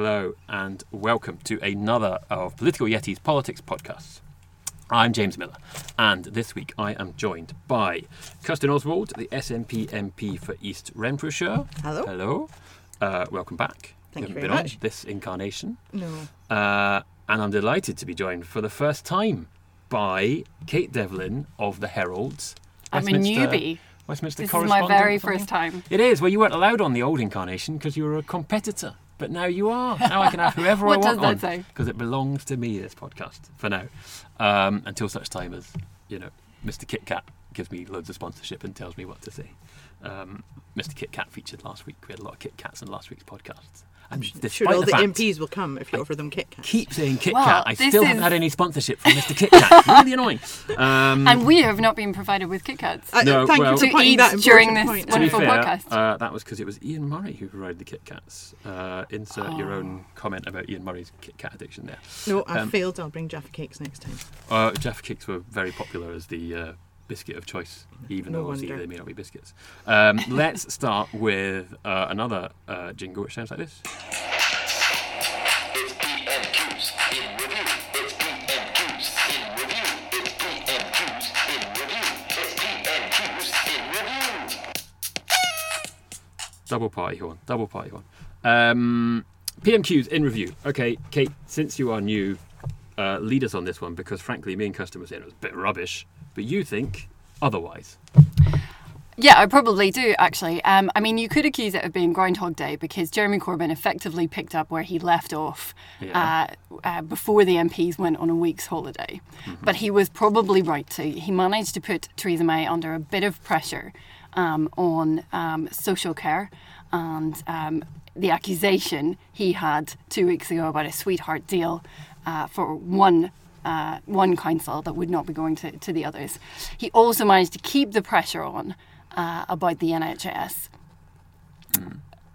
hello, and welcome to another of Political Yeti's Politics podcasts. I'm James Miller, and this week I am joined by Kirsten Oswald, the SNP MP for East Renfrewshire. Hello. Hello. Uh, welcome back. Thank you haven't very been much. on this incarnation. No. Uh, and I'm delighted to be joined for the first time by Kate Devlin of the Heralds. I'm a Westminster- newbie. Westminster This is my very first time. It is. Well, you weren't allowed on the old incarnation because you were a competitor. But now you are. Now I can have whoever I want on because it belongs to me. This podcast for now, um, until such time as you know, Mr. Kit Kat gives me loads of sponsorship and tells me what to say. Um, Mr. Kit Kat featured last week. We had a lot of Kit Kats in last week's podcasts. And despite Sure, all the, fact, MPs will come if you offer them Kit Kats. keep saying Kit Well, Kat. I this still haven't had any sponsorship from Mr. Kit Kat. really annoying. Um, And we have not been provided with Kit Kats. Uh, No, thank well- you for To pointing eat that during this point. to be wonderful fair, podcast. uh, that was because it was Ian Murray who provided the Kit Kats. Uh, insert your Oh. own comment about Ian Murray's Kit Kat addiction there. No, I Um, failed. I'll bring Jaffa cakes next time. Uh, Jaffa Cakes were very popular as the uh, biscuit of choice, even No though obviously wonder. they may not be biscuits. Um, let's start with uh, another uh, jingle which sounds like this. It's PMQs in review. It's PMQs in review. It's PMQs in review. It's PMQs in review. Double party horn, double party horn. Um, PMQs in review. Okay, Kate, since you are new, uh, lead us on this one because frankly, me and Kirsten were saying it was a bit rubbish, but you think otherwise. Yeah, I probably do actually. Um, I mean, you could accuse it of being Groundhog Day because Jeremy Corbyn effectively picked up where he left off Yeah. uh, uh, before the MPs went on a week's holiday. But he was probably right to. He managed to put Theresa May under a bit of pressure um, on um, social care and um, the accusation he had two weeks ago about a sweetheart deal uh, for one uh, one council that would not be going to, to the others. He also managed to keep the pressure on uh, about the NHS.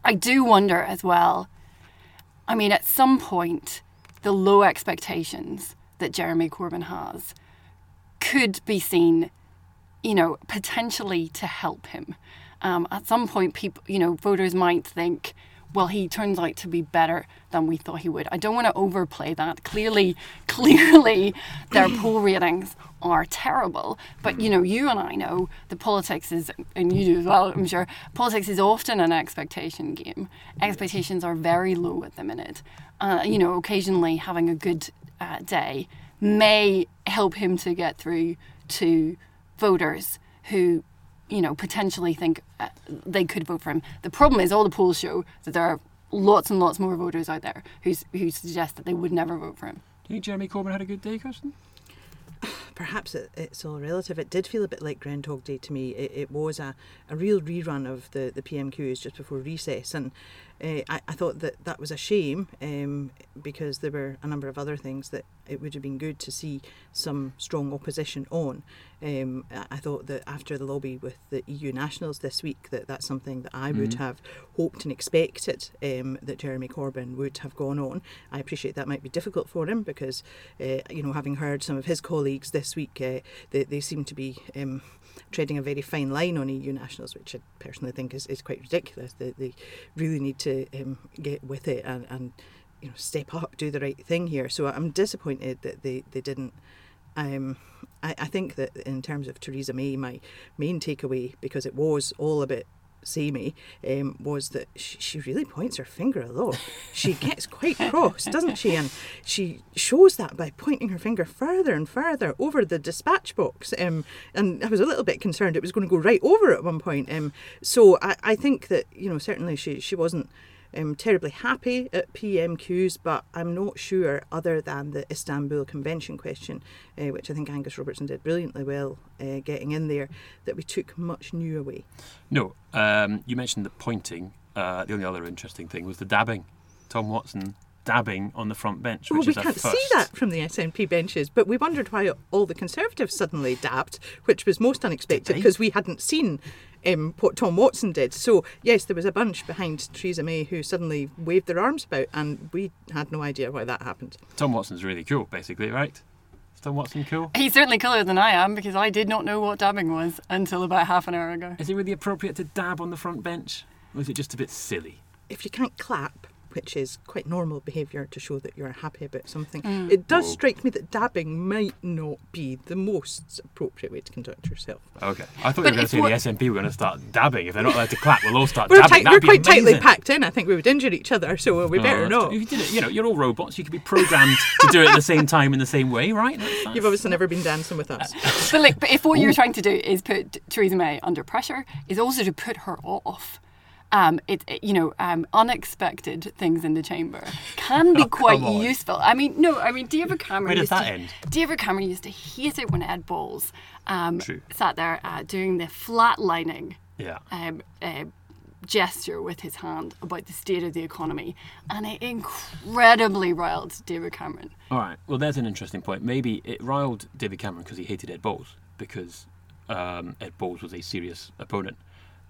I do wonder as well. I mean, at some point, the low expectations that Jeremy Corbyn has could be seen, you know, potentially to help him. Um, at some point, people, you know, voters might think, well, he turns out to be better than we thought he would. I don't want to overplay that. Clearly, clearly, their poll ratings are terrible. But you know, you and I know the politics is, and you do as well, I'm sure. Politics is often an expectation game. Expectations are very low at the minute. Uh, you know, occasionally having a good uh, day may help him to get through to voters who you know, potentially think uh, they could vote for him. The problem is all the polls show that there are lots and lots more voters out there who, who suggest that they would never vote for him. Do you think Jeremy Corbyn had a good day, Kirsten? Perhaps it, it's all relative. It did feel a bit like Groundhog Day to me. It, it was a, a real rerun of the, the PMQs just before recess. And uh, I, I thought that that was a shame um, because there were a number of other things that it would have been good to see some strong opposition on. Um, I thought that after the lobby with the EU nationals this week, that that's something that I would have hoped and expected um, that Jeremy Corbyn would have gone on. I appreciate that might be difficult for him because, uh, you know, having heard some of his colleagues this week, uh, they, they seem to be. Um, treading a very fine line on EU nationals, which I personally think is, is quite ridiculous. They, they really need to um, get with it and, and you know step up, do the right thing here. So I'm disappointed that they, they didn't. Um, I, I think that in terms of Theresa May, my main takeaway, because it was all a bit samey, um, was that she, she really points her finger a lot. She gets quite cross, doesn't she? And she shows that by pointing her finger further and further over the dispatch box. Um, and I was a little bit concerned it was going to go right over at one point. Um, so I, I think that, you know, certainly she, she wasn't um, terribly happy at PMQs, but I'm not sure, other than the Istanbul Convention question, uh, which I think Angus Robertson did brilliantly well uh, getting in there, that we took much new away. No. Um, you mentioned the pointing. Uh, the only other interesting thing was the dabbing. Tom Watson dabbing on the front bench, which Well, we is can't first. see that from the SNP benches, but we wondered why all the Conservatives suddenly dabbed, which was most unexpected because we hadn't seen um, what Tom Watson did. So, yes, there was a bunch behind Theresa May who suddenly waved their arms about, and we had no idea why that happened. Tom Watson's really cool, basically, right? Is Tom Watson cool? He's certainly cooler than I am because I did not know what dabbing was until about half an hour ago. Is it really appropriate to dab on the front bench? Or is it just a bit silly? If you can't clap, which is quite normal behaviour to show that you're happy about something. Mm. It does Whoa. strike me that dabbing might not be the most appropriate way to conduct yourself. Okay. I thought But you were going to say what- the SNP were going to start dabbing. If they're not allowed to clap, we'll all start We're, dabbing. tight, we're That'd be quite tightly packed in. I think we would injure each other, so we Oh, better that's- not. If you did it, you know, you're all robots. You could be programmed to do it at the same time in the same way, right? That's- You've obviously never been dancing with us. But like, but if what you're trying to do is put Theresa May under pressure, is also to put her off. Um, it, it- you know, um, unexpected things in the chamber can be Oh, quite useful. I mean, no, I mean, David Cameron. Where does used that to, end? David Cameron used to hate it when Ed Balls um, sat there uh, doing the flatlining Yeah. um, uh, gesture with his hand about the state of the economy, and it incredibly riled David Cameron. All right. Well, there's an interesting point. Maybe it riled David Cameron because he hated Ed Balls because um, Ed Balls was a serious opponent.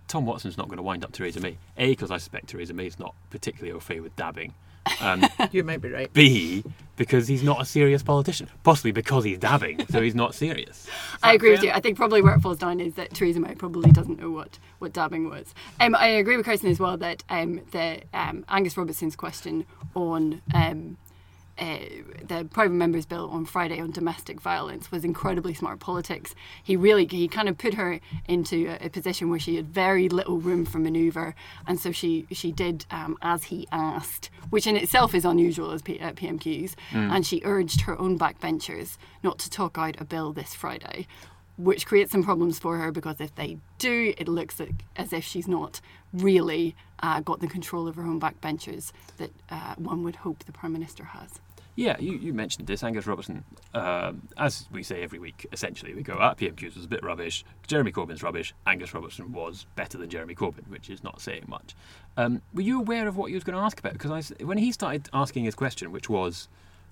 Tom Watson's not going to wind up Theresa May. A, because I suspect Theresa May's not particularly au fait with dabbing. Um, You might be right. B, because he's not a serious politician. Possibly because he's dabbing, so he's not serious. I agree with you. I think probably where it falls down is that Theresa May probably doesn't know what, what dabbing was. Um, I agree with Kirsten as well that um, the um, Angus Robertson's question on um, uh, the private members bill on Friday on domestic violence was incredibly smart politics. He really he kind of put her into a, a position where she had very little room for manoeuvre, and so she she did um, as he asked, which in itself is unusual as P, uh, PMQs. And she urged her own backbenchers not to talk out a bill this Friday. Which creates some problems for her because if they do, it looks like, as if she's not really uh, got the control of her own backbenchers that uh, one would hope the Prime Minister has. Yeah, you, you mentioned this. Angus Robertson, um, as we say every week, essentially, we go, ah, PMQs was a bit rubbish. Jeremy Corbyn's rubbish. Angus Robertson was better than Jeremy Corbyn, which is not saying much. Um, were you aware of what he was going to ask about? Because I when he started asking his question, which was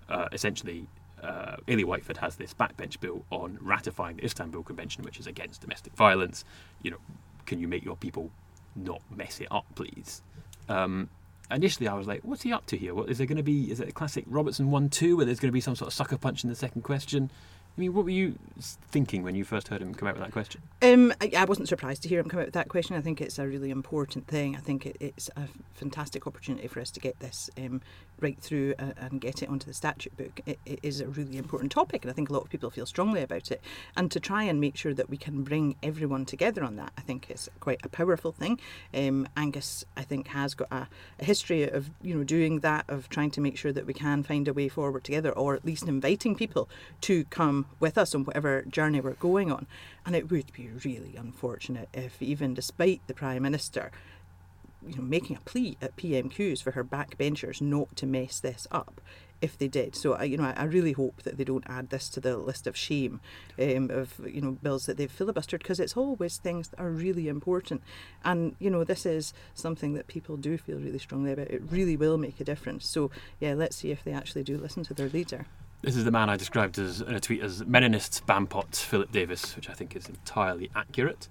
uh, essentially, uh, Eilidh Whiteford has this backbench bill on ratifying the Istanbul Convention, which is against domestic violence. You know, can you make your people not mess it up, please? Um, initially I was like, what's he up to here? What is there going to be? Is it a classic Robertson one-two where there's going to be some sort of sucker punch in the second question? I mean, what were you thinking when you first heard him come out with that question? Um, I, I wasn't surprised to hear him come out with that question. I think it's a really important thing. I think it, it's a fantastic opportunity for us to get this um, right through uh, and get it onto the statute book. It, it is a really important topic, and I think a lot of people feel strongly about it. And to try and make sure that we can bring everyone together on that, I think is quite a powerful thing. Um, Angus, I think, has got a, a history of you know doing that, of trying to make sure that we can find a way forward together, or at least inviting people to come with us on whatever journey we're going on. And it would be really unfortunate if, even despite the Prime Minister, you know, making a plea at PMQs for her backbenchers not to mess this up, if they did. So, I, you know, I, really hope that they don't add this to the list of shame um, of you know bills that they've filibustered because it's always things that are really important. And you know, this is something that people do feel really strongly about. It really will make a difference. So, yeah, let's see if they actually do listen to their leader. This is the man I described as in a tweet as Meninist Bampot Philip Davies, which I think is entirely accurate.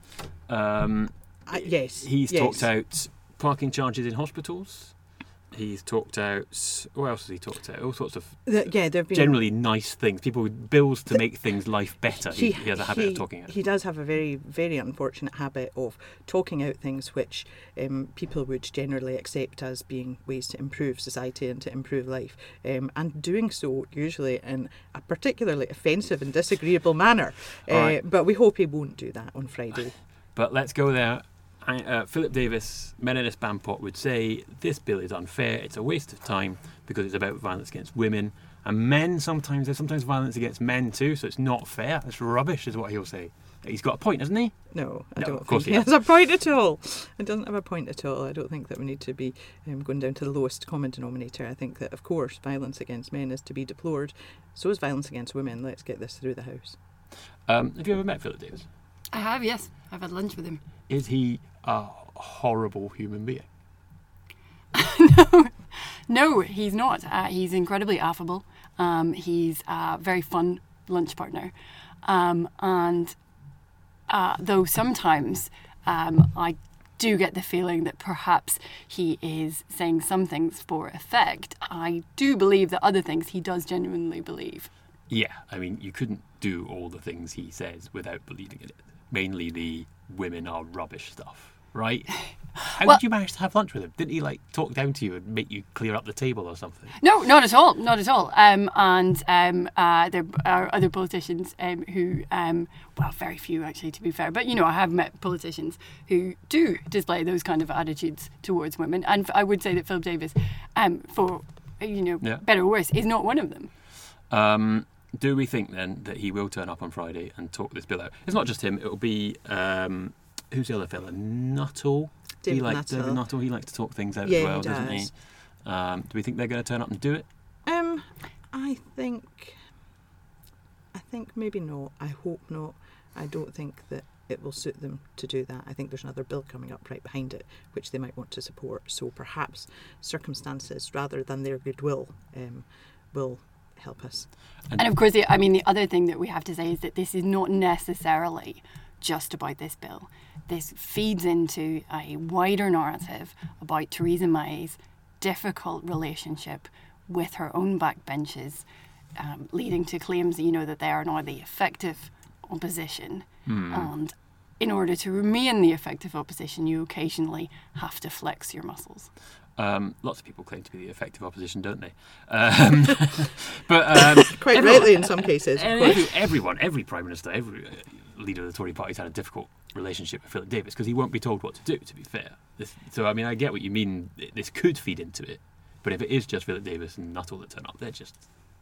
Um, I, yes, he's yes. talked out parking charges in hospitals. He's talked out. What else has he talked out? All sorts of The- yeah, there've been generally nice things. People with bills to make things life better. He, he has a habit he- of talking out. He does have a very, very unfortunate habit of talking out things which um, people would generally accept as being ways to improve society and to improve life, um, and doing so usually in a particularly offensive and disagreeable manner. Uh, right. But we hope he won't do that on Friday. But let's go there. I- Uh, Philip Davies, Meninist Bampot, would say this bill is unfair. It's a waste of time because it's about violence against women and men. Sometimes there's sometimes violence against men too, so it's not fair. It's rubbish, is what he'll say. He's got a point, hasn't he? No, I No, don't of course think he he has a point at all. It doesn't have a point at all. I don't think that we need to be um, going down to the lowest common denominator. I think that, of course, violence against men is to be deplored. So is violence against women. Let's get this through the House. Um, have you ever met Philip Davies? I have, yes. I've had lunch with him. Is he a horrible human being? No, no, he's not. Uh, he's incredibly affable. Um, he's a very fun lunch partner. Um, and uh, though sometimes um, I do get the feeling that perhaps he is saying some things for effect, I do believe that other things he does genuinely believe. Yeah, I mean, you couldn't do all the things he says without believing in it. Mainly the women are rubbish stuff. right? How Well- did you manage to have lunch with him? Didn't he like talk down to you and make you clear up the table or something? No, not at all, not at all. Um, and um, uh, there are other politicians um, who, um, well, very few actually, to be fair, but you know, I have met politicians who do display those kind of attitudes towards women, and I would say that Philip Davies, um, for you know, Yeah. better or worse, is not one of them. Do we think then that he will turn up on Friday and talk this bill out? It's not just him. It'll be um, who's the other fella? Nuttall. he David likes David Nuttall. Nuttall. He likes to talk things out Yeah, as he well, doesn't he? Um, do we think they're going to turn up and do it? Um, I think, I think maybe not. I hope not. I don't think that it will suit them to do that. I think there's another bill coming up right behind it, which they might want to support. So perhaps circumstances rather than their goodwill um, will help us. And of course, the, I mean, the other thing that we have to say is that this is not necessarily just about this bill. This feeds into a wider narrative about Theresa May's difficult relationship with her own backbenches, um, leading to claims, you know, that they are now the effective opposition. And in order to remain the effective opposition, you occasionally have to flex your muscles. Um, lots of people claim to be the effective opposition, don't they? Um, but um, Quite everyone- rightly in some cases. of every, everyone, every prime minister, every uh, leader of the Tory party has had a difficult relationship with Philip Davies because he won't be told what to do. To be fair, this, so I mean, I get what you mean. This could feed into it, but if it is just Philip Davies and Nuttall that turn up, they're just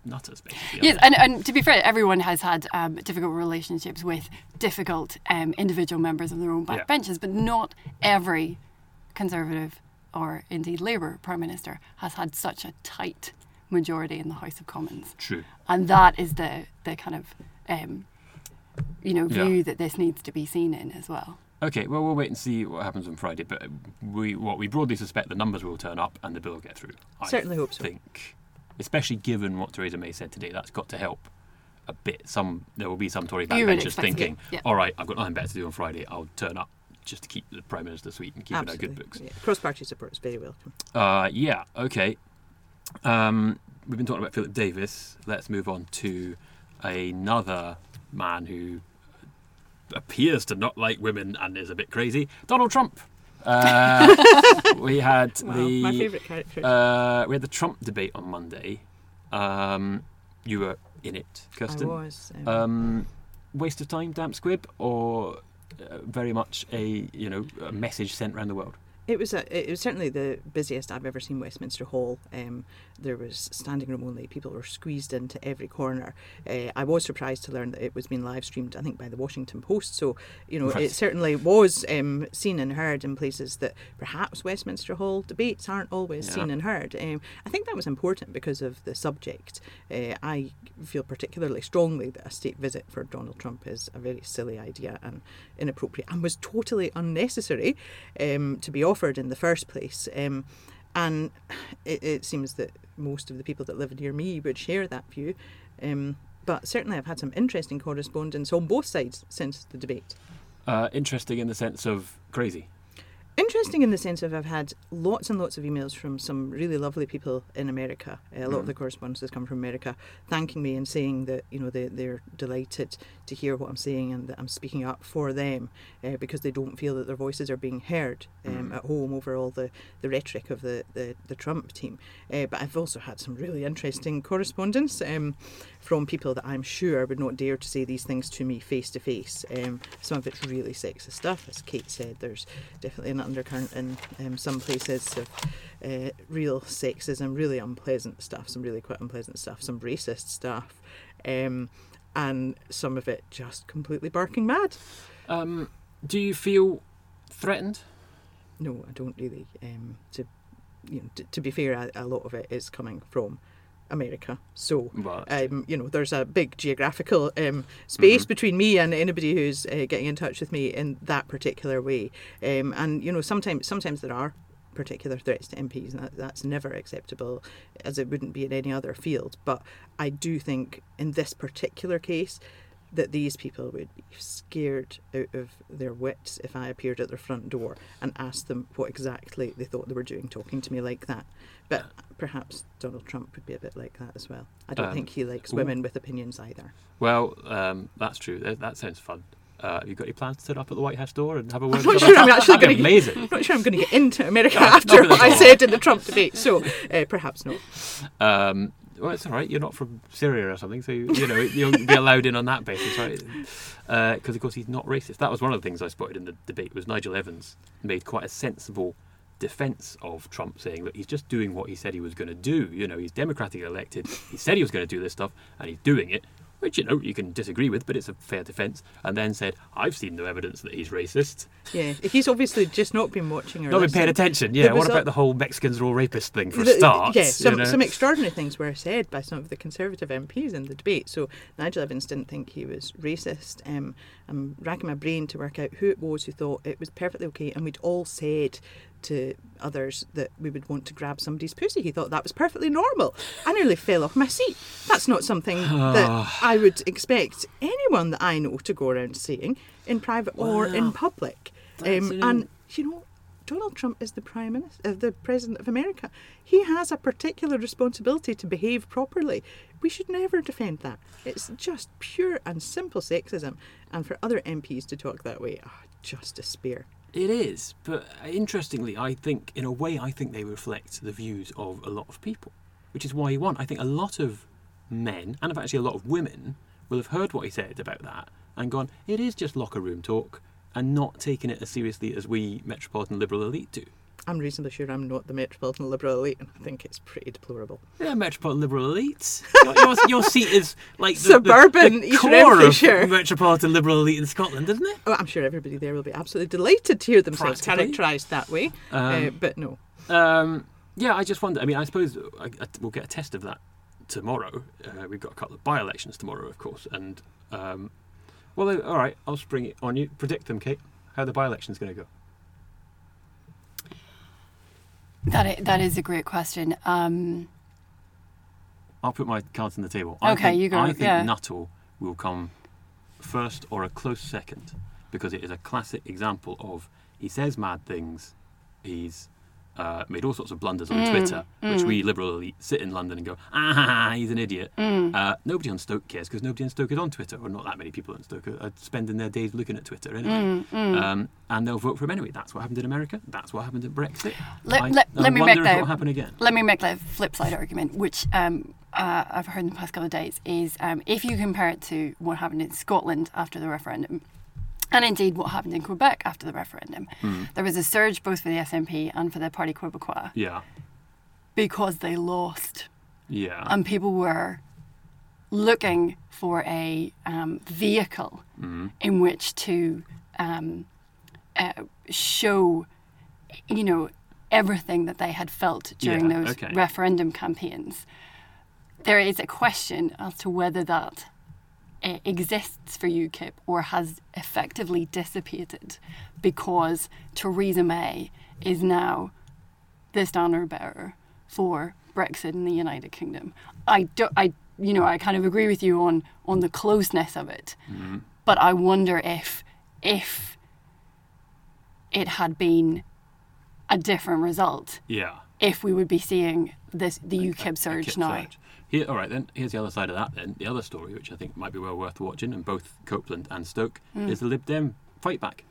nutters, basically. Yes, and, and to be fair, everyone has had um, difficult relationships with difficult um, individual members of their own Yeah. backbenches, but not every Conservative or indeed Labour Prime Minister has had such a tight majority in the House of Commons. True. And that is the, the kind of, um, you know, Yeah. view that this needs to be seen in as well. Okay, well, we'll wait and see what happens on Friday. But we, what we broadly suspect, the numbers will turn up and the bill will get through. I Certainly hope so. Think, especially given what Theresa May said today, that's got to help a bit. Some there will be some Tory backbenchers thinking, yeah. "All right, I've got nothing better to do on Friday. I'll turn up just to keep the Prime Minister sweet and keep it our good books." Yeah. Cross-party support is very welcome. Uh, yeah, okay. Um, we've been talking about Philip Davies. Let's move on to another man who appears to not like women and is a bit crazy Donald Trump. Uh, we had Wow, the my favourite character. uh, we had the Trump debate on Monday. Um, you were in it, Kirsten. I was. Um, Um, waste of time, damp squib, or Uh, very much a you know a message sent around the world. It was a, it was certainly the busiest I've ever seen Westminster Hall. Um, there was standing room only. People were squeezed into every corner. Uh, I was surprised to learn that it was being live streamed. I think by the Washington Post. So you know, Right. it certainly was um, seen and heard in places that perhaps Westminster Hall debates aren't always Yeah. seen and heard. Um, I think that was important because of the subject. Uh, I feel particularly strongly that a state visit for Donald Trump is a very silly idea and inappropriate and was totally unnecessary um, to be offered in the first place. Um, and it, it seems that most of the people that live near me would share that view. Um, but certainly, I've had some interesting correspondence on both sides since the debate. Uh, interesting in the sense of crazy. Interesting in the sense of I've had lots and lots of emails from some really lovely people in America. Uh, a lot of the correspondence has come from America, thanking me and saying that you know they they're delighted to hear what I'm saying and that I'm speaking up for them uh, because they don't feel that their voices are being heard um, at home over all the, the rhetoric of the the, the Trump team. Uh, but I've also had some really interesting correspondence um, from people that I'm sure would not dare to say these things to me face to face. Um, Some of it's really sexist stuff, as Kate said. There's definitely an undercurrent in um, some places of uh, real sexism, really unpleasant stuff, some really quite unpleasant stuff, some racist stuff, um, and some of it just completely barking mad. Um, do you feel threatened? No, I don't really. Um, to you know, t- to be fair, a, a lot of it is coming from America. So But um, you know, there's a big geographical um, space between me and anybody who's uh, getting in touch with me in that particular way. Um, and you know, sometimes sometimes there are particular threats to MPs, and that, that's never acceptable, as it wouldn't be in any other field. But I do think in this particular case. That these people would be scared out of their wits if I appeared at their front door and asked them what exactly they thought they were doing talking to me like that. But perhaps Donald Trump would be a bit like that as well. I don't Um, think he likes women with opinions either. well, um, that's true. That, that sounds fun. Uh, have you got any plans to sit up at the White House door and have a word? I'm not sure I'm actually going to. I'm not sure I'm going to get into America No, after what I said in the Trump debate. So uh, perhaps not. Um, well, it's all right. You're not from Syria or something, so you, know you'll be allowed in on that basis, right? Uh, because of course he's not racist. That was one of the things I spotted in the debate. Was Nigel Evans made quite a sensible defence of Trump, saying that he's just doing what he said he was going to do. You know, he's democratically elected. He said he was going to do this stuff, and he's doing it. Which you know you can disagree with, but it's a fair defence. And then said, "I've seen no evidence that he's racist. Yeah, he's obviously just not been watching or Not been paying attention." Yeah. What a- about the whole Mexicans are all rapists thing for a The- start? Yeah, you some, know? some extraordinary things were said by some of the Conservative MPs in the debate. So Nigel Evans didn't think he was racist. Um, I'm racking my brain to work out who it was who thought it was perfectly okay, and we'd all said to others that we would want to grab somebody's pussy. He thought that was perfectly normal. I nearly fell off my seat. That's not something that I would expect anyone that I know to go around saying in private or in public. Um, and you know, Donald Trump is the prime minister, uh, the president of America. He has a particular responsibility to behave properly. We should never defend that. It's just pure and simple sexism. And for other MPs to talk that way, ah, just despair. It is, but uh, interestingly, I think, in a way, I think they reflect the views of a lot of people, which is why he won. I think a lot of men, and actually a lot of women, will have heard what he said about that and gone, it is just locker room talk, and not taken it as seriously as we metropolitan liberal elite do. I'm reasonably sure I'm not the metropolitan liberal elite, and I think it's pretty deplorable. Yeah, metropolitan liberal elites. Your, your, your seat is like the, Suburban the, the core of metropolitan liberal elite in Scotland, isn't it? Oh, I'm sure everybody there will be absolutely delighted to hear themselves characterised that way. uh, Um, but no. Um, yeah, I just wonder. I mean, I suppose I, I, we'll get a test of that tomorrow. Uh, we've got a couple of by-elections tomorrow, of course, and um, well, uh, all right, I'll spring it on you. Predict them, Kate. How the by-election's going to go? That that is a great question. Um, I'll put my cards on the table. I Okay, think, you go, I think yeah. Nuttall will come first or a close second because it is a classic example of he says mad things. He's uh, made all sorts of blunders on Mm, Twitter, which we liberal elite sit in London and go, ah, he's an idiot. Mm. Uh, nobody on Stoke cares because nobody on Stoke is on Twitter, or not that many people on Stoke are, are spending their days looking at Twitter anyway. Mm, Um, and they'll vote for him anyway. That's what happened in America. That's what happened in Brexit. Let- I, let- I let me make that- happen again. let me make the flip side argument, which um, uh, I've heard in the past couple of days, is um, if you compare it to what happened in Scotland after the referendum, and indeed what happened in Quebec after the referendum, there was a surge both for the SNP and for the Parti Québécois Yeah, because they lost, yeah. and people were looking for a um, vehicle in which to um, uh, show, you know, everything that they had felt during Yeah, those okay. referendum campaigns. There is a question as to whether that uh, exists for UKIP or has effectively dissipated because Theresa May is now the standard bearer for Brexit in the United Kingdom. I do, I you know I kind of agree with you on on the closeness of it, but I wonder if if it had been a different result, yeah. If we would be seeing this the UKIP surge Kip now. Surge. Here, all right, then here's the other side of that. Then the other story, which I think might be well worth watching, and both Copeland and Stoke, Hmm. is the Lib Dem fight back.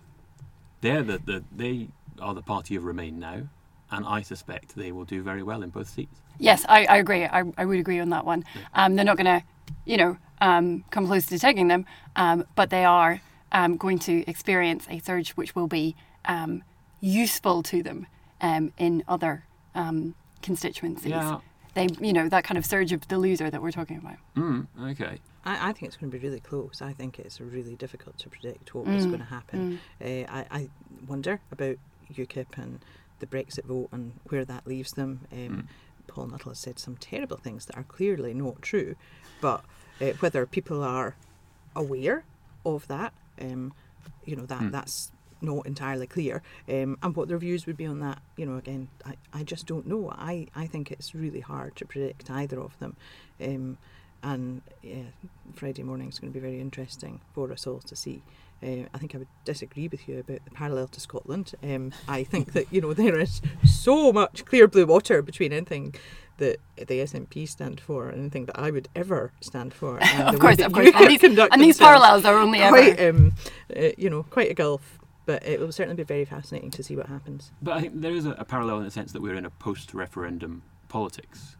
They're the, the they are the party of Remain now, and I suspect they will do very well in both seats. Yes, I, I agree. I, I would agree on that one. Um, they're not going to, you know, um, come close to taking them, um, but they are um, going to experience a surge which will be um, useful to them um, in other um, constituencies. Yeah. They, you know, that kind of surge of the loser that we're talking about. Mm, okay. I, I think it's going to be really close. I think it's really difficult to predict what is going to happen. Uh, I, I wonder about UKIP and the Brexit vote and where that leaves them. Um, Paul Nuttall has said some terrible things that are clearly not true, but uh, whether people are aware of that, um, you know, that that's not entirely clear. Um, and what their views would be on that, you know, again, I, I just don't know. I, I think it's really hard to predict either of them. Um, and yeah, Friday morning is going to be very interesting for us all to see. Uh, I think I would disagree with you about the parallel to Scotland. Um, I think that you know there is so much clear blue water between anything that the SNP stand for, and anything that I would ever stand for. And of course, of course. And these, and these parallels are only quite, ever. um, uh, you know, quite a gulf. But it will certainly be very fascinating to see what happens. But I think there is a, a parallel in the sense that we're in a post-referendum politics,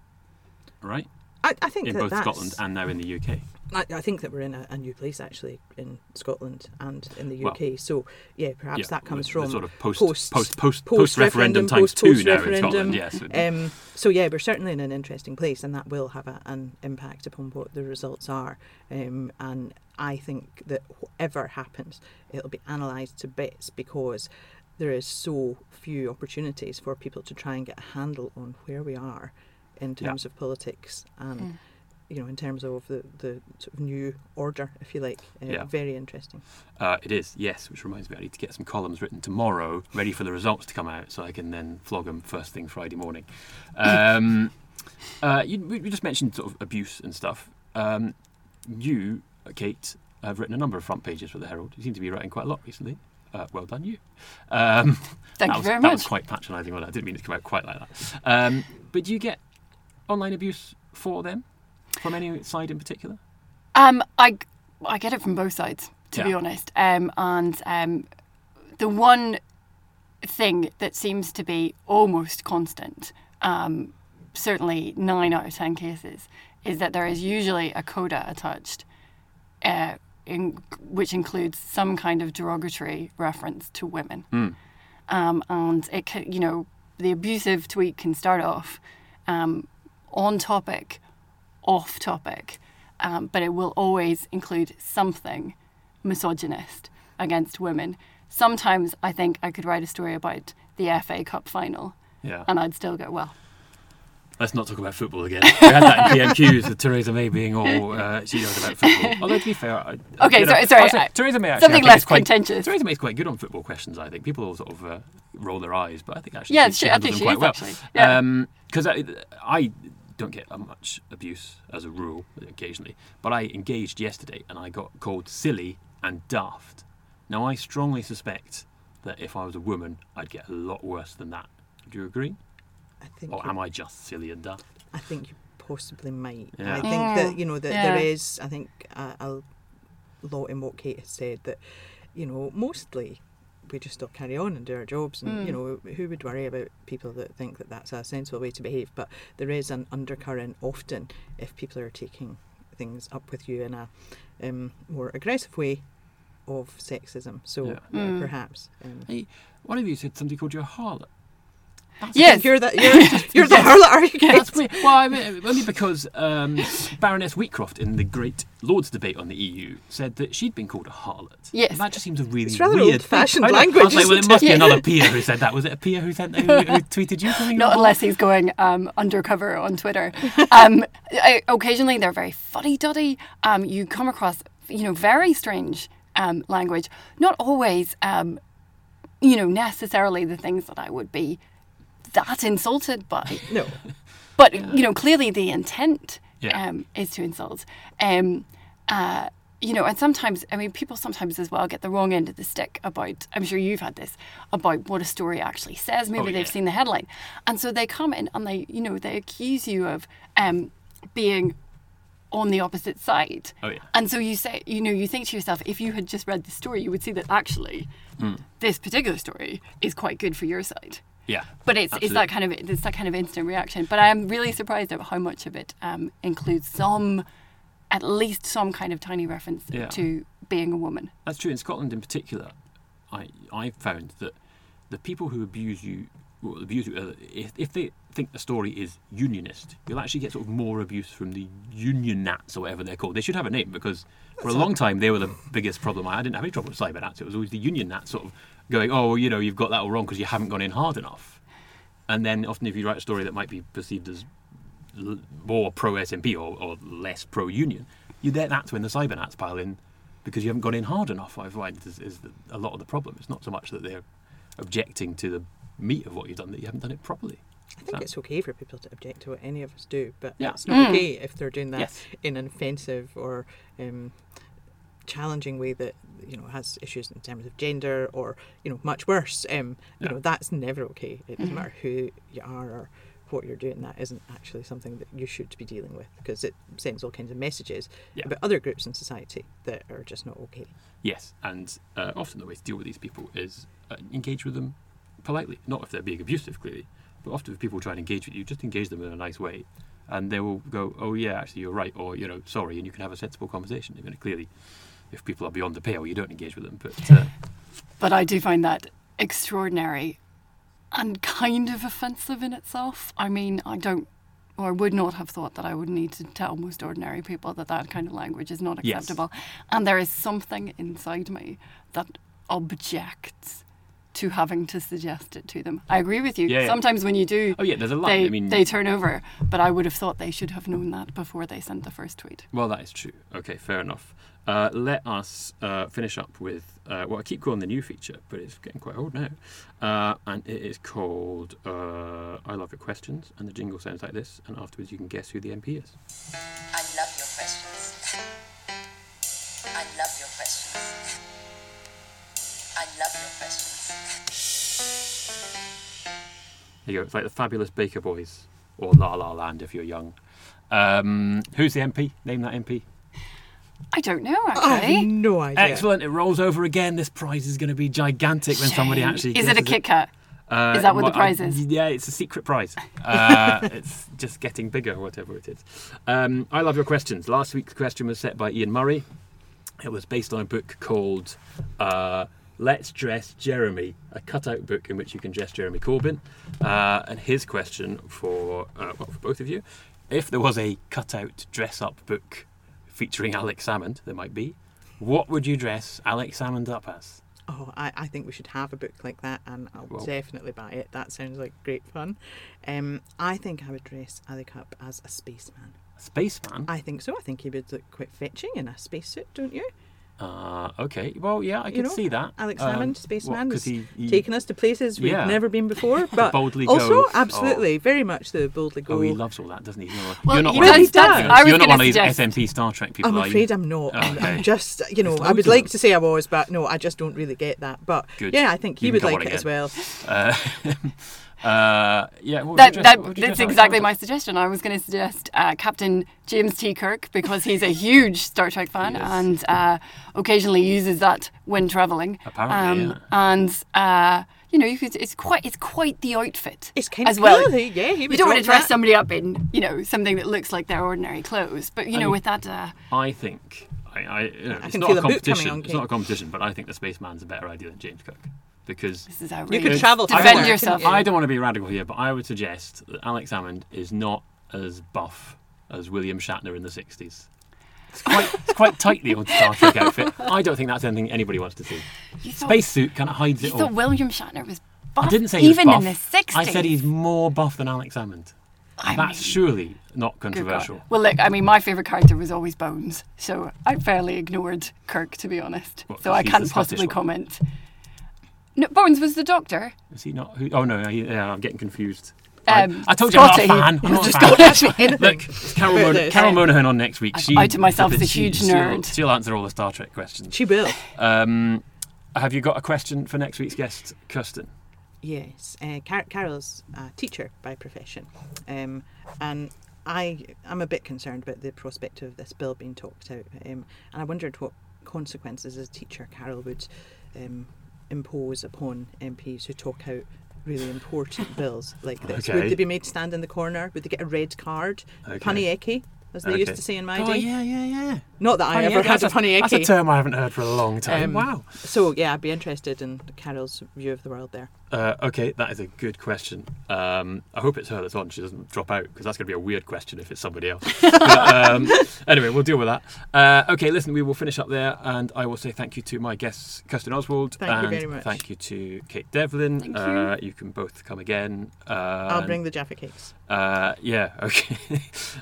right? I, I think In that both that's, Scotland and now in the UK. I, I think that we're in a, a new place actually in Scotland and in the Well, UK. so yeah, perhaps Yeah, that comes from sort of post post- post post post referendum referendum, times post- two now in Scotland. Yes. Um, so yeah, we're certainly in an interesting place, and that will have a, an impact upon what the results are. Um, and I think that whatever happens, it'll be analysed to bits because there is so few opportunities for people to try and get a handle on where we are in Yeah. terms of politics and. You know, in terms of the, the sort of new order, if you like, uh, Yeah. very interesting. Uh, it is, yes, which reminds me I need to get some columns written tomorrow, ready for the results to come out, so I can then flog them first thing Friday morning. Um, uh, you, we we just mentioned sort of abuse and stuff. Um, you, uh, Kate, have written a number of front pages for the Herald. You seem to be writing quite a lot recently. Uh, well done, you. Um, Thank you was, very That was much. quite patronising. Well, I didn't mean it to come out quite like that. Um, but do you get online abuse for them, from any side in particular? Um, I, I get it from both sides, to be honest. Um, and um, the one thing that seems to be almost constant, um, certainly nine out of ten cases, is that there is usually a coda attached, uh, in, which includes some kind of derogatory reference to women. Um, and it can, you know, the abusive tweet can start off um, on topic, off topic, um, but it will always include something misogynist against women. Sometimes I think I could write a story about the FA Cup final Yeah. and I'd still go, well, Let's not talk about football again. We had that in PMQs with Theresa May being all uh, she knows about football. Although to be fair, I, Okay, you know, sorry- sorry, say I- Theresa May actually, something less quite, contentious. Theresa May is quite good on football questions. I think people all sort of uh, roll their eyes, but I think actually Yeah, she, she- I think them she quite is, well. actually. Yeah. Because I, I don't get much abuse as a rule occasionally, but I engaged yesterday and I got called silly and daft. Now I strongly suspect that if I was a woman, I'd get a lot worse than that. Do you agree? I think Or am I just silly and daft? I think you possibly might. Yeah. I think that you know that Yeah. there is. I think a, a lot in what Kate has said that you know mostly we just still carry on and do our jobs, and you know who would worry about people that think that that's a sensible way to behave? But there is an undercurrent often if people are taking things up with you in a um, more aggressive way of sexism. So Yeah. yeah, perhaps. Um, Hey, one of you said something called you a harlot. Yes, You're the you're, you're the harlot, are you? Kate? That's weird. Well, I mean, only because um, Baroness Wheatcroft in the Great Lords debate on the EU said that she'd been called a harlot. Yes. that just seems a really It's rather old-fashioned know. I was language, like, well, it must be another peer who said that. Was it a peer who sent who, who tweeted you? a not unless he's going um, undercover on Twitter. Um, I, occasionally, they're very fuddy-duddy. Um, you come across, you know, very strange um, language. Not always, um, you know, necessarily the things that I would be that insulted by. no. But you know, clearly the intent Yeah. um, is to insult. Um, uh, you know, and sometimes, I mean, people sometimes as well get the wrong end of the stick about. I'm sure you've had this about what a story actually says. Maybe Oh, they've yeah. seen the headline, and so they come in and they, you know, they accuse you of um, being on the opposite side. Oh, yeah. And so you say, you know, you think to yourself, if you had just read the story, you would see that actually Hmm. this particular story is quite good for your side. Yeah, But it's it's that kind of it's that kind of instant reaction. But I am really surprised at how much of it um, includes some, at least some kind of tiny reference Yeah. to being a woman. That's true in Scotland in particular. I I found that the people who abuse you, well, abuse you, uh, if, if they think the story is unionist, you'll actually get sort of more abuse from the union nats or whatever they're called. They should have a name because for a long time they were the biggest problem. I didn't have any trouble with cyber nats. It was always the union nats sort of going, oh, you know, you've got that all wrong because you haven't gone in hard enough. And then often if you write a story that might be perceived as l- more pro SNP or, or less pro union, you get that's when the cybernats pile in because you haven't gone in hard enough. I find is, is the, a lot of the problem. It's not so much that they're objecting to the meat of what you've done that you haven't done it properly. I think So- it's okay for people to object to what any of us do, but Yeah. it's not okay if they're doing that Yes. in an offensive or um, challenging way that you know has issues in terms of gender or you know much worse. Um, you Yeah. know that's never okay. It doesn't matter who you are or what you're doing, that isn't actually something that you should be dealing with because it sends all kinds of messages Yeah. about other groups in society that are just not okay. Yes, and uh, often the way to deal with these people is uh, engage with them politely. Not if they're being abusive, clearly, but often if people try and engage with you, just engage them in a nice way, and they will go, "Oh yeah, actually you're right," or you know, "Sorry," and you can have a sensible conversation. I mean, clearly, if people are beyond the pale, you don't engage with them. But uh, But I do find that extraordinary and kind of offensive in itself. I mean, I don't, or I would not have thought that I would need to tell most ordinary people that that kind of language is not Yes. acceptable. And there is something inside me that objects to having to suggest it to them. I agree with you. Yeah, yeah. Sometimes when you do, oh yeah, there's a line. they, I mean, they turn over. But I would have thought they should have known that before they sent the first tweet. Well, that is true. Okay, fair enough. Uh, let us uh, finish up with, uh, well, I keep calling the new feature, but it's getting quite old now. Uh, and it is called uh, I Love Your Questions, and the jingle sounds like this, and afterwards you can guess who the MP is. I love your questions. I love your questions. I love your questions. There you go. It's like the Fabulous Baker Boys, or La La Land if you're young. Um, who's the MP? Name that MP. I don't know, I have actually. no idea. Excellent. It rolls over again. This prize is going to be gigantic when somebody Shame. actually. Is it a guesses Kit Kat? Uh, Is that what the prize is? Yeah, it's a secret prize. Uh, it's just getting bigger, whatever it is. Um, I love your questions. Last week's question was set by Ian Murray. It was based on a book called uh, Let's Dress Jeremy, a cutout book in which you can dress Jeremy Corbyn. Uh, and his question for, uh, well, for both of you if there was a cutout dress up book featuring Alex Salmond, there might be, what would you dress Alex Salmond up as? Oh, I, I think we should have a book like that, and I'll Well- definitely buy it. That sounds like great fun. Um, I think I would dress Alec up as a spaceman. Spaceman? I think so. I think he would look quite fetching in a spacesuit, don't you? Uh, okay. Well, yeah, I You can know, see that. Alex Um, Salmond, what, spaceman, 'cause is he, he taking us to places we've Yeah. never been before. But boldly also, go- absolutely, very much the boldly go. Oh, he loves all that, doesn't he? You're not, Well, you're not he one of does, these, he does. uh, I was you're not gonna one of these SNP Star Trek people. I'm are you? afraid I'm not. I'm, Okay. I'm just, you know, I would like them. to say I was, but no, I just don't really get that. But Good. yeah, I think he You would like on it as well. Uh, uh, yeah. What would That, you that, what would you that's exactly my suggestion. I was going to suggest uh, Captain James T. Kirk because he's a huge Star Trek fan He and uh, occasionally uses that when travelling. Apparently, um, and uh, you know, you could, it's quite it's quite the outfit. It's kind as of well. cool. He- yeah, he You don't want to dress that. somebody up in you know something that looks like their ordinary clothes, but you know, mean- with that. Uh, I think. I, I, you know, I it's can not feel a a boot coming competition. It's not a competition, but I think the spaceman's a better idea than James Cook because You could travel to Defend together, yourself. I don't want to be radical here, but I would suggest that Alex Salmond is not as buff as William Shatner in the 60s. It's quite, it's quite tightly on Star Trek outfit. I don't think that's anything anybody wants to see. You thought, Spacesuit kind of hides it all. thought William Shatner was buff, I didn't say he was even in the sixties. I said he's more buff than Alex Salmond. I That's mean- surely not controversial. Well, look, I mean, my favourite character was always Bones, so I fairly ignored Kirk, to be honest. What, so I can't possibly one? Comment. No, Bones was the doctor. Is he not? Who, oh no, he, yeah, I'm getting confused. I- Um, I, told you I'm not a Scotty. fan. I'm not a Just fan. don't ask me anything. Look, it's Carol, about Mon- Carol Monaghan on next week. I've She, outed myself as a she- huge she'll- nerd. She'll answer all the Star Trek questions. She will. Um, have you got a question for next week's guest, Kirsten? Yes, uh, Car- Carol's a teacher by profession, um, and I am a bit concerned about the prospect of this bill being talked out, um, and I wondered what consequences as a teacher Carol would um, impose upon MPs who talk out really important bills like this. Okay. Would they be made to stand in the corner? Would they get a red card? Okay. Punny eki, as they Okay. used to say in my oh, day. yeah, yeah, yeah. Not that I ever had a punny egg. That's a term I haven't heard for a long time. Um, wow. So yeah, I'd be interested in Carol's view of the world there. Uh, okay, that is a good question. Um, I hope it's her that's on. She doesn't drop out because that's going to be a weird question if it's somebody else. but, um, anyway, we'll deal with that. Uh, okay, listen, we will finish up there, and I will say thank you to my guests, Kirsten Oswald, Thank you and very much. thank you to Kate Devlin. Thank you. Uh, you can both come again. Uh, I'll bring the Jaffa cakes. Uh, yeah, okay.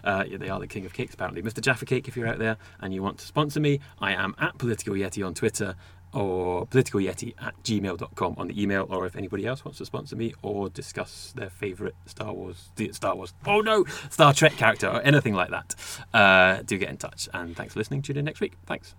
uh, yeah, they are the king of cakes, apparently. Mr. Jaffa Cake, if you're out there and you want to sponsor me, I am at Political Yeti on Twitter or politicalyeti at gmail.com on the email, or if anybody else wants to sponsor me or discuss their favourite Star Wars, Star Wars, oh no, Star Trek character or anything like that, uh, do get in touch. And thanks for listening. Tune in next week. Thanks.